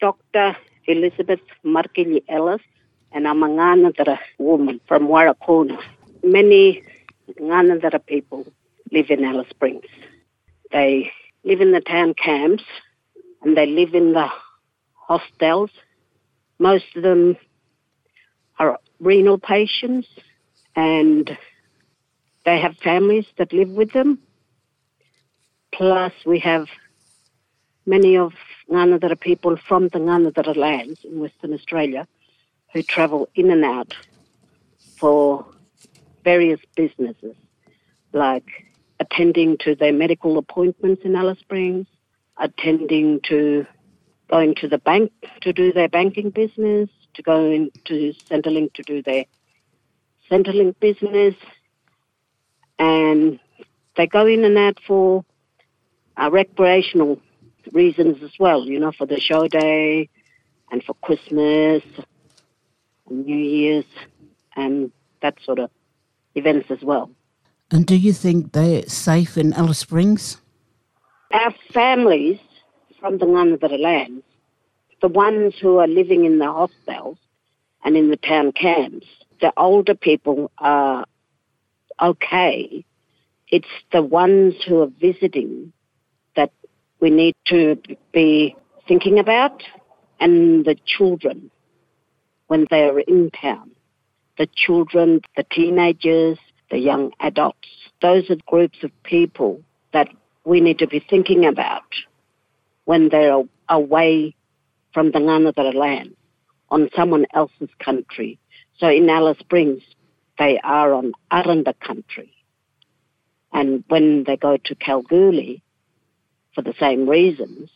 Dr. Elizabeth Marrkilyi Ellis, and I'm a Ngaanyatjarra woman from Warakurna. Many Ngaanyatjarra people live in Alice Springs. They live in the town camps and they live in the hostels. Most of them are renal patients and they have families that live with them. Plus, we have many of Ngaanyatjarra people from the Ngaanyatjarra lands in Western Australia who travel in and out for various businesses, like attending to their medical appointments in Alice Springs, attending to going to the bank to do their banking business, to go into Centrelink to do their Centrelink business, and they go in and out for uh, recreational reasons as well, you know, for the show day and for Christmas and New Year's and that sort of events as well. And do you think they're safe in Alice Springs? Our families from the Ngaanyatjarra lands, the ones who are living in the hostels and in the town camps, the older people are okay. It's the ones who are visiting we need to be thinking about and the children when they're in town. The children, the teenagers, the young adults. Those are groups of people that we need to be thinking about when they're away from the Ngaanyatjarra land on someone else's country. So in Alice Springs, they are on Aranda country. And when they go to Kalgoorlie, for the same reasons,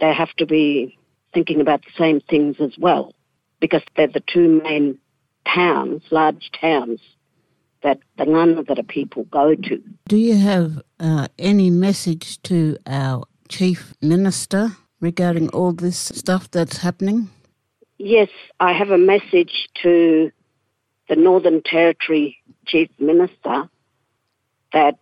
they have to be thinking about the same things as well, because they're the two main towns, large towns, that the Ngaanyatjarra people go to. Do you have uh, any message to our Chief Minister regarding all this stuff that's happening? Yes, I have a message to the Northern Territory Chief Minister that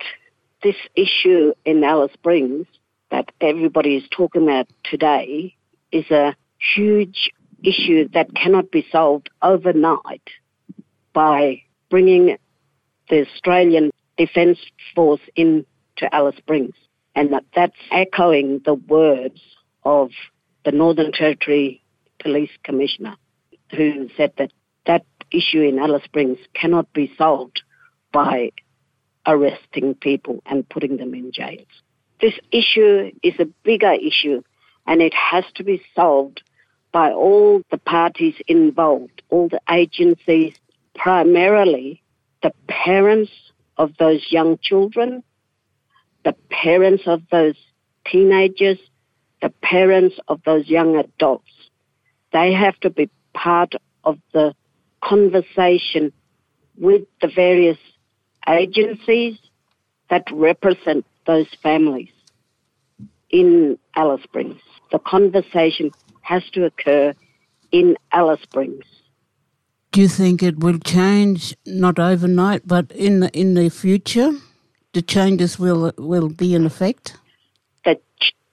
this issue in Alice Springs that everybody is talking about today is a huge issue that cannot be solved overnight by bringing the Australian Defence Force into Alice Springs. And that, that's echoing the words of the Northern Territory Police Commissioner, who said that that issue in Alice Springs cannot be solved by arresting people and putting them in jails. This issue is a bigger issue and it has to be solved by all the parties involved, all the agencies, primarily the parents of those young children, the parents of those teenagers, the parents of those young adults. They have to be part of the conversation with the various agencies that represent those families in Alice Springs. The conversation has to occur in Alice Springs. Do you think it will change not overnight, but in the, in the future, the changes will will be in effect? That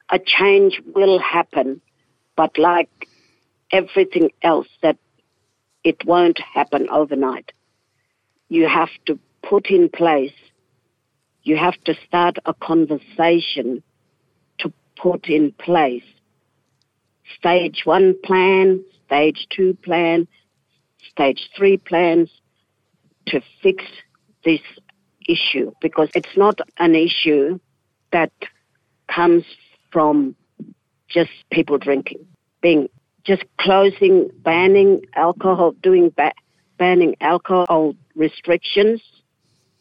a change will happen, but like everything else, that it won't happen overnight. You have to put in place. You have to start a conversation put in place. Stage one plan, stage two plan, stage three plans to fix this issue because it's not an issue that comes from just people drinking, being just closing, banning alcohol, doing ba- banning alcohol restrictions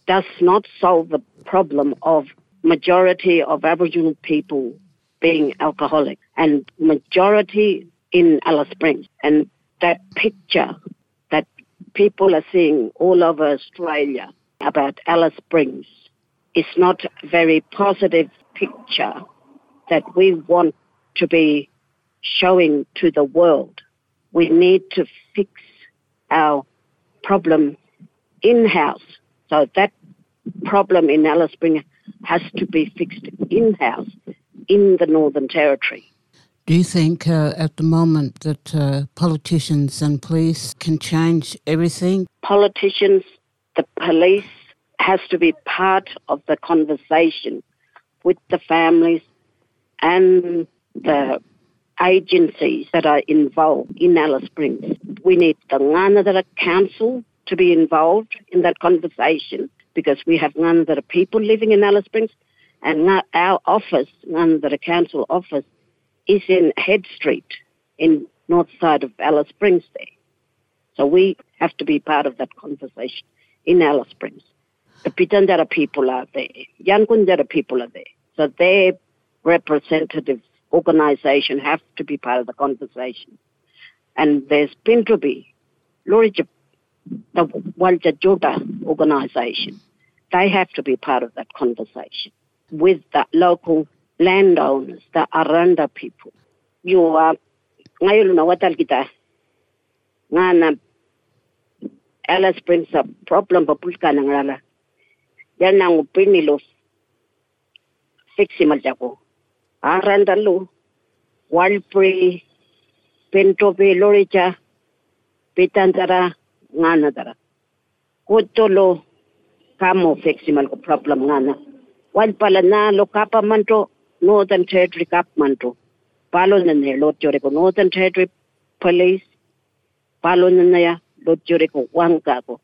does not solve the problem of majority of Aboriginal people being alcoholic and majority in Alice Springs. And that picture that people are seeing all over Australia about Alice Springs is not a very positive picture that we want to be showing to the world. We need to fix our problem in-house. So that problem in Alice Springs has to be fixed in-house in the Northern Territory. Do you think uh, at the moment that uh, politicians and police can change everything? Politicians, the police has to be part of the conversation with the families and the agencies that are involved in Alice Springs. We need the Ngaanyatjarra Council to be involved in that conversation because we have Ngaanyatjarra people living in Alice Springs and now our office, Ngaanyatjarra Council office, is in Head Street in north side of Alice Springs there. So we have to be part of that conversation in Alice Springs. The Pitjantjatjara people are there. Yankunytjatjara people are there. So their representative organization have to be part of the conversation. And there's Pintubi, Luritja, the Waltja organization. They have to be part of that conversation with the local landowners, the Aranda people. You are ngayon na watal kita nga na Alice Springs sa problem pa pulka ng lala. Yan nang pinilo fixi maljako. Aranda lo walpre pento pe loricha pitantara nga dara. Kutolo kamo fixi mal ko problem nga na. Wal pala na lo kapa manto Northern Territory Kathmandu. Palo na niya lot jure ko Northern Territory Police. Palo na niya lot jure ko wangka ko.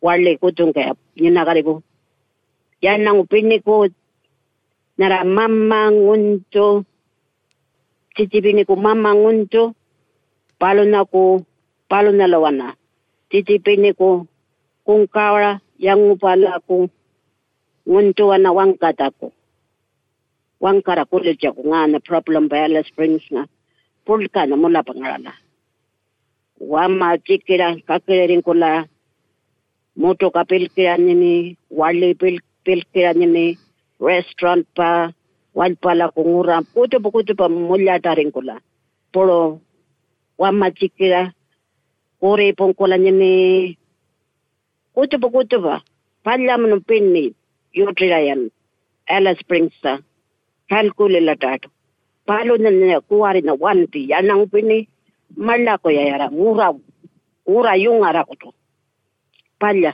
Wale ko tung kaya ninakari ko. Yan ang upini ko nara mamangunto. Titipini ko. Palo na ko palo na ko wangkata ko. problem bala springs nga pulka na mula pangarala wama chikira kakirin kula moto ka pilkira nini wali pil pilkira nini restaurant pa wal pala kungura kuto pa kuto pa mulya tarin kula polo wama chikira kore pong kula nini kuto pa kuto pa pala mo pinni യൂട്രിഡയം എലസ്പ്രിങ്സ് ഹെൽക്കൂലിലട്ടാട്ടും പാലൂന്നിൽ കൂവാറിന് വന്തി എണ്ണ പിന്നെ മള്ളാക്കൊയ്യാറ ഊറ ഊറ യുങ്ങാറാക്കു പല്ല